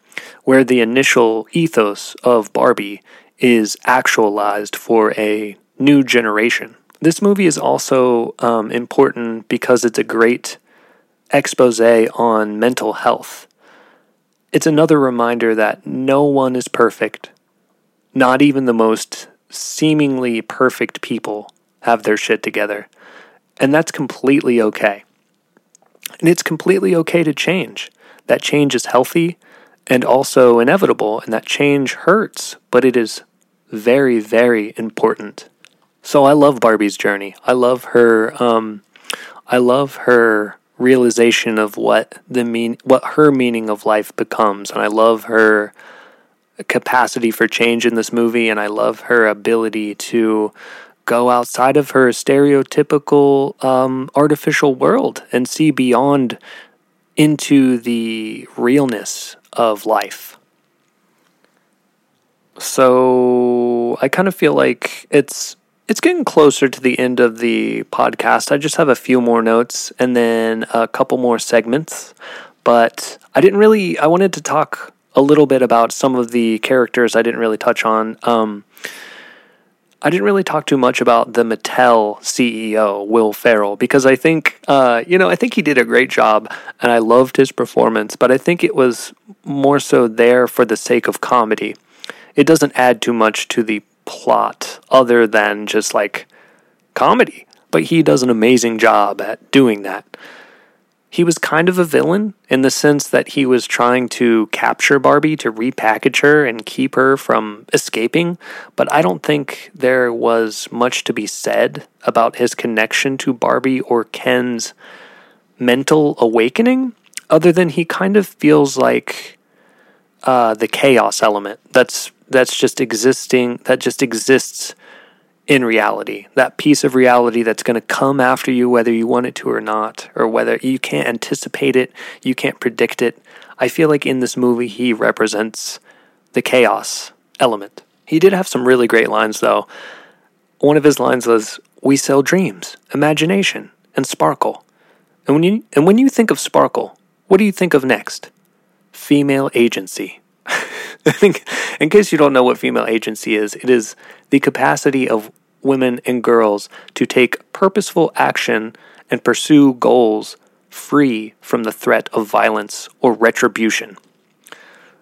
S3: where the initial ethos of Barbie is actualized for a new generation. This movie is also um, important because it's a great expose on mental health. It's another reminder that no one is perfect. Not even the most seemingly perfect people have their shit together. And that's completely okay. And it's completely okay to change. That change is healthy and also inevitable, and that change hurts, but it is very, very important. So I love Barbie's journey. I love her. Um, I love her realization of what the mean, what her meaning of life becomes, and I love her capacity for change in this movie, and I love her ability to go outside of her stereotypical um, artificial world and see beyond into the realness of life. So I kind of feel like it's it's getting closer to the end of the podcast. I just have a few more notes and then a couple more segments, but I didn't really I wanted to talk a little bit about some of the characters I didn't really touch on. Um, I didn't really talk too much about the Mattel CEO, Will Ferrell, because I think, uh, you know, I think he did a great job and I loved his performance, but I think it was more so there for the sake of comedy. It doesn't add too much to the plot other than just like comedy, but he does an amazing job at doing that he was kind of a villain in the sense that he was trying to capture Barbie to repackage her and keep her from escaping. But I don't think there was much to be said about his connection to Barbie or Ken's mental awakening, other than he kind of feels like uh, the chaos element that's that's just existing that just exists in reality, that piece of reality that's going to come after you, whether you want it to or not, or whether you can't anticipate it, you can't predict it. I feel like in this movie, he represents the chaos element. He did have some really great lines, though. One of his lines was, "We sell dreams, imagination, and sparkle." And when you and when you think of sparkle, what do you think of next? Female agency. I think, in case you don't know what female agency is, it is the capacity of women and girls to take purposeful action and pursue goals free from the threat of violence or retribution.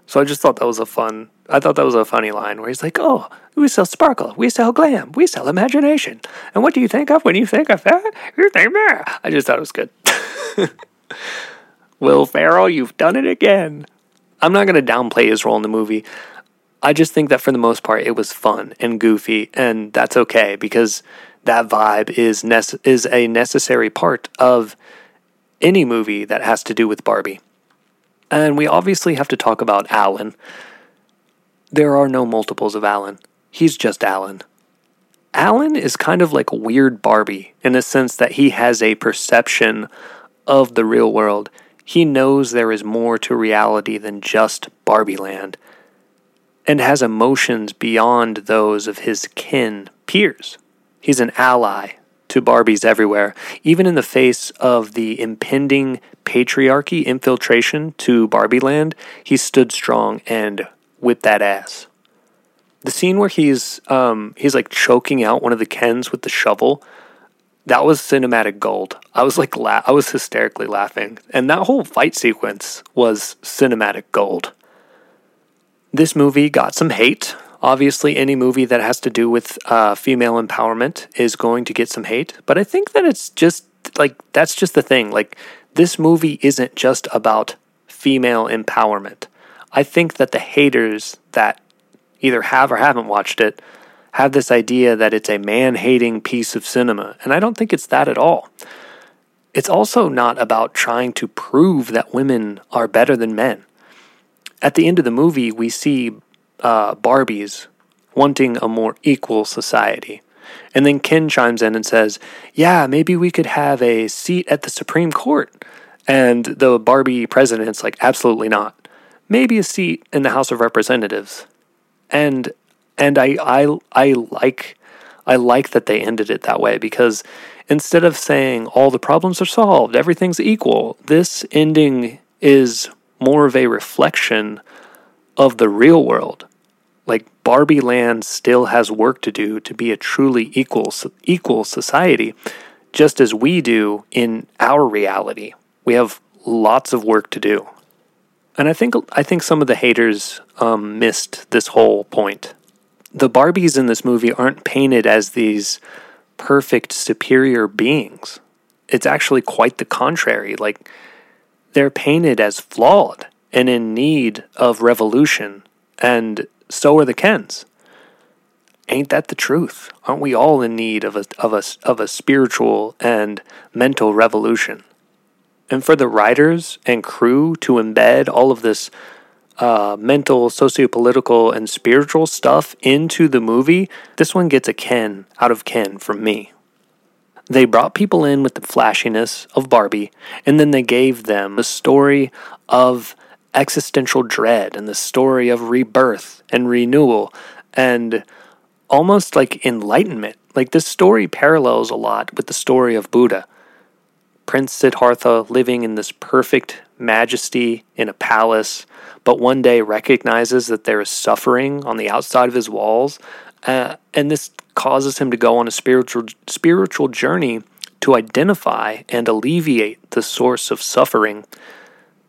S3: So I just thought that was a fun. I thought that was a funny line where he's like, "Oh, we sell sparkle, we sell glam, we sell imagination, and what do you think of when you think of that? You think that." I just thought it was good. Will Ferrell, you've done it again. I'm not going to downplay his role in the movie. I just think that for the most part, it was fun and goofy, and that's okay because that vibe is nece- is a necessary part of any movie that has to do with Barbie. And we obviously have to talk about Alan. There are no multiples of Alan. He's just Alan. Alan is kind of like weird Barbie in the sense that he has a perception of the real world. He knows there is more to reality than just Barbie land and has emotions beyond those of his kin peers. He's an ally to Barbies everywhere, even in the face of the impending patriarchy infiltration to Barbie land. He stood strong and whipped that ass. The scene where he's um, he's like choking out one of the Kens with the shovel, that was cinematic gold. I was like la- I was hysterically laughing, and that whole fight sequence was cinematic gold. This movie got some hate. Obviously, any movie that has to do with uh, female empowerment is going to get some hate. But I think that it's just like that's just the thing. Like, this movie isn't just about female empowerment. I think that the haters that either have or haven't watched it have this idea that it's a man hating piece of cinema. And I don't think it's that at all. It's also not about trying to prove that women are better than men at the end of the movie, we see uh, Barbies wanting a more equal society. And then Ken chimes in and says, Yeah, maybe we could have a seat at the Supreme Court. And the Barbie president's like, Absolutely not. Maybe a seat in the House of Representatives. And and I I I like I like that they ended it that way because instead of saying all the problems are solved, everything's equal, this ending is more of a reflection of the real world. Like Barbie Land still has work to do to be a truly equal equal society, just as we do in our reality. We have lots of work to do, and I think I think some of the haters um, missed this whole point. The Barbies in this movie aren't painted as these perfect superior beings. It's actually quite the contrary. Like they're painted as flawed and in need of revolution, and so are the Kens. Ain't that the truth? Aren't we all in need of a, of a, of a spiritual and mental revolution? And for the writers and crew to embed all of this uh, mental, sociopolitical, and spiritual stuff into the movie, this one gets a Ken out of Ken from me. They brought people in with the flashiness of Barbie, and then they gave them the story of existential dread and the story of rebirth and renewal and almost like enlightenment. Like this story parallels a lot with the story of Buddha. Prince Siddhartha living in this perfect majesty in a palace, but one day recognizes that there is suffering on the outside of his walls, uh, and this causes him to go on a spiritual spiritual journey to identify and alleviate the source of suffering,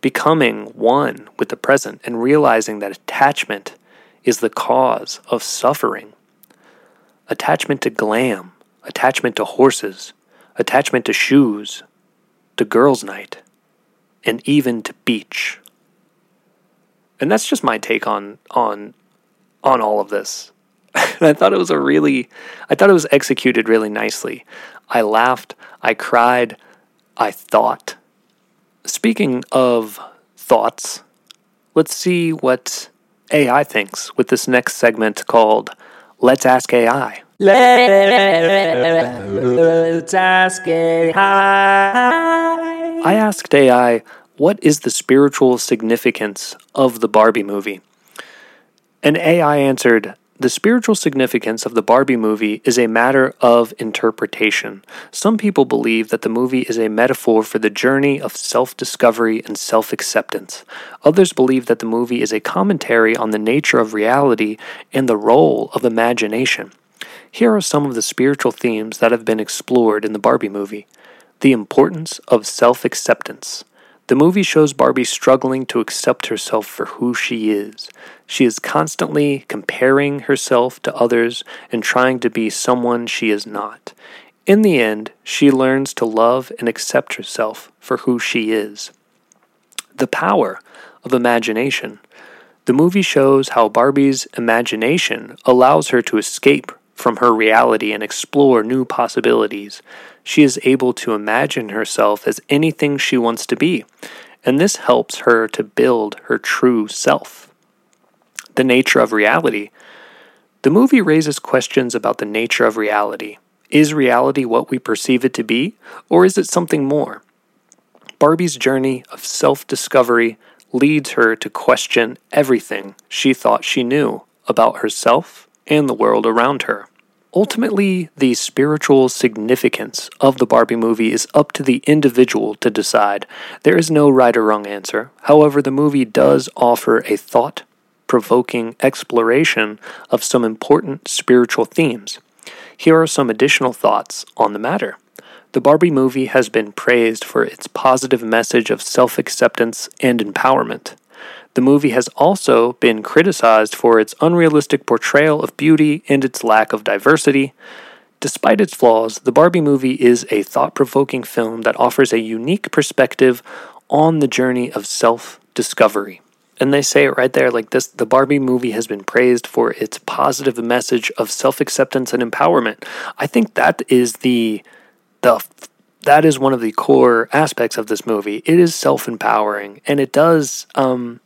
S3: becoming one with the present and realizing that attachment is the cause of suffering. Attachment to glam, attachment to horses, attachment to shoes, to girls' night, and even to beach. And that's just my take on on on all of this. And I thought it was a really, I thought it was executed really nicely. I laughed, I cried, I thought. Speaking of thoughts, let's see what AI thinks with this next segment called Let's Ask AI.
S4: Let's ask AI.
S3: I asked AI, what is the spiritual significance of the Barbie movie? And AI answered, the spiritual significance of the Barbie movie is a matter of interpretation. Some people believe that the movie is a metaphor for the journey of self discovery and self acceptance. Others believe that the movie is a commentary on the nature of reality and the role of imagination. Here are some of the spiritual themes that have been explored in the Barbie movie the importance of self acceptance. The movie shows Barbie struggling to accept herself for who she is. She is constantly comparing herself to others and trying to be someone she is not. In the end, she learns to love and accept herself for who she is. The power of imagination. The movie shows how Barbie's imagination allows her to escape from her reality and explore new possibilities. She is able to imagine herself as anything she wants to be, and this helps her to build her true self. The nature of reality. The movie raises questions about the nature of reality. Is reality what we perceive it to be, or is it something more? Barbie's journey of self discovery leads her to question everything she thought she knew about herself and the world around her. Ultimately, the spiritual significance of the Barbie movie is up to the individual to decide. There is no right or wrong answer. However, the movie does offer a thought provoking exploration of some important spiritual themes. Here are some additional thoughts on the matter. The Barbie movie has been praised for its positive message of self acceptance and empowerment. The movie has also been criticized for its unrealistic portrayal of beauty and its lack of diversity. Despite its flaws, the Barbie movie is a thought provoking film that offers a unique perspective on the journey of self discovery. And they say it right there like this the Barbie movie has been praised for its positive message of self acceptance and empowerment. I think that is the the that is one of the core aspects of this movie. It is self empowering and it does um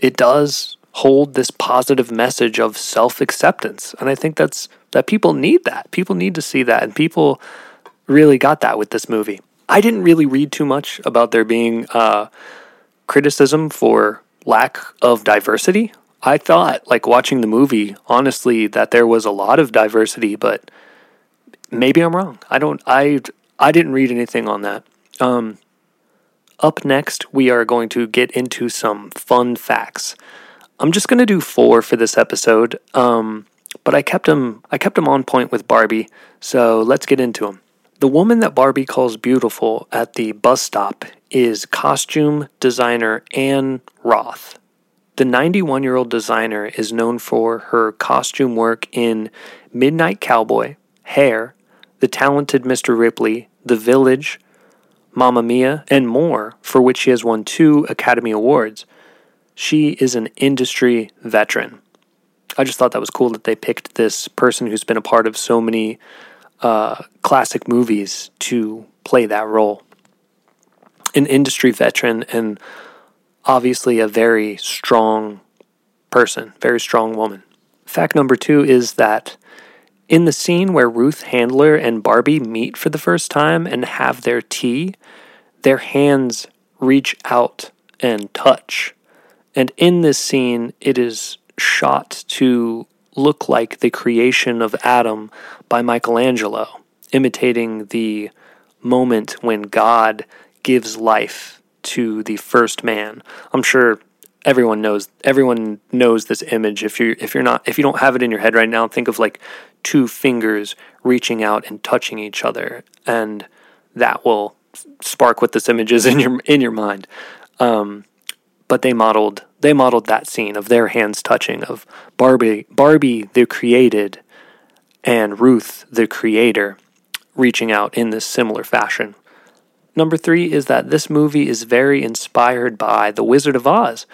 S3: it does hold this positive message of self-acceptance. And i think that's that people need that. People need to see that. And people really got that with this movie. I didn't really read too much about there being uh, criticism for lack of diversity. I thought like watching the movie honestly that there was a lot of diversity but maybe i'm wrong. I don't i i didn't read anything on that. Um, up next, we are going to get into some fun facts. I'm just going to do four for this episode, um, but I kept them I kept them on point with Barbie, so let's get into them. The woman that Barbie calls beautiful at the bus stop is costume designer Ann Roth. The 91 year old designer is known for her costume work in Midnight Cowboy, Hair, The Talented Mr. Ripley, The Village, Mamma Mia, and more, for which she has won two Academy Awards. She is an industry veteran. I just thought that was cool that they picked this person who's been a part of so many uh, classic movies to play that role. An industry veteran and obviously a very strong person, very strong woman. Fact number two is that in the scene where Ruth Handler and Barbie meet for the first time and have their tea, their hands reach out and touch. And in this scene, it is shot to look like the creation of Adam by Michelangelo, imitating the moment when God gives life to the first man. I'm sure everyone knows everyone knows this image if you if you're not if you don't have it in your head right now think of like two fingers reaching out and touching each other and that will spark what this image is in your in your mind um, but they modeled they modeled that scene of their hands touching of Barbie Barbie the created and Ruth the creator reaching out in this similar fashion Number three is that this movie is very inspired by The Wizard of Oz.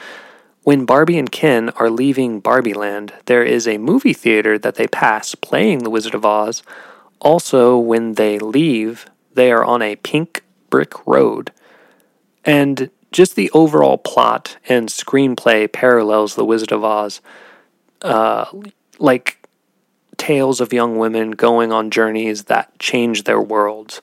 S3: When Barbie and Ken are leaving Barbie Land, there is a movie theater that they pass playing The Wizard of Oz. Also, when they leave, they are on a pink brick road. And just the overall plot and screenplay parallels The Wizard of Oz. Uh, like tales of young women going on journeys that change their worlds.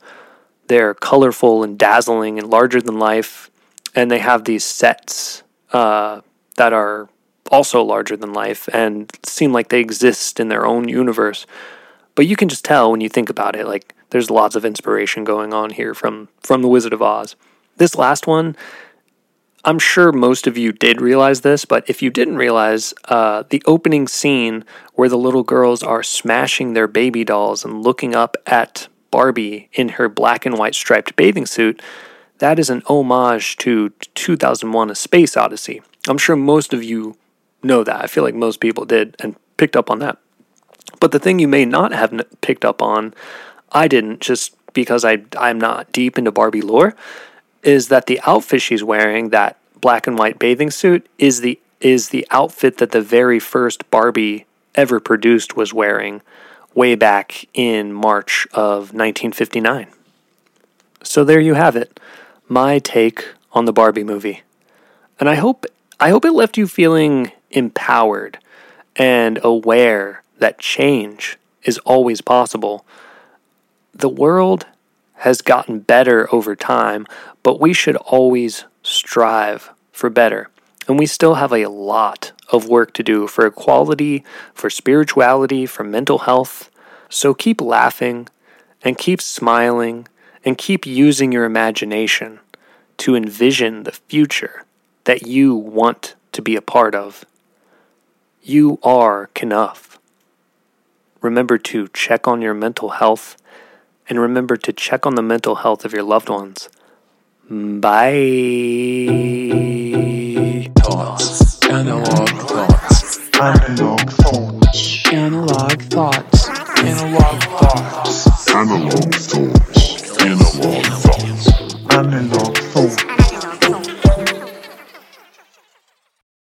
S3: They're colorful and dazzling and larger than life, and they have these sets uh, that are also larger than life and seem like they exist in their own universe. But you can just tell when you think about it, like there's lots of inspiration going on here from from the Wizard of Oz. This last one, I'm sure most of you did realize this, but if you didn't realize, uh, the opening scene where the little girls are smashing their baby dolls and looking up at Barbie in her black and white striped bathing suit, that is an homage to 2001 A Space Odyssey. I'm sure most of you know that. I feel like most people did and picked up on that. But the thing you may not have picked up on, I didn't just because I, I'm not deep into Barbie lore, is that the outfit she's wearing, that black and white bathing suit, is the is the outfit that the very first Barbie ever produced was wearing way back in March of 1959. So there you have it, my take on the Barbie movie. And I hope I hope it left you feeling empowered and aware that change is always possible. The world has gotten better over time, but we should always strive for better. And we still have a lot of work to do for equality, for spirituality, for mental health. So keep laughing and keep smiling and keep using your imagination to envision the future that you want to be a part of. You are enough. Remember to check on your mental health and remember to check on the mental health of your loved ones. Bye.
S1: Analogue thoughts. Analogue thoughts.
S2: Analogue thoughts.
S1: Analogue thoughts. Analogue thoughts.
S2: Analogue thoughts. Analogue thoughts.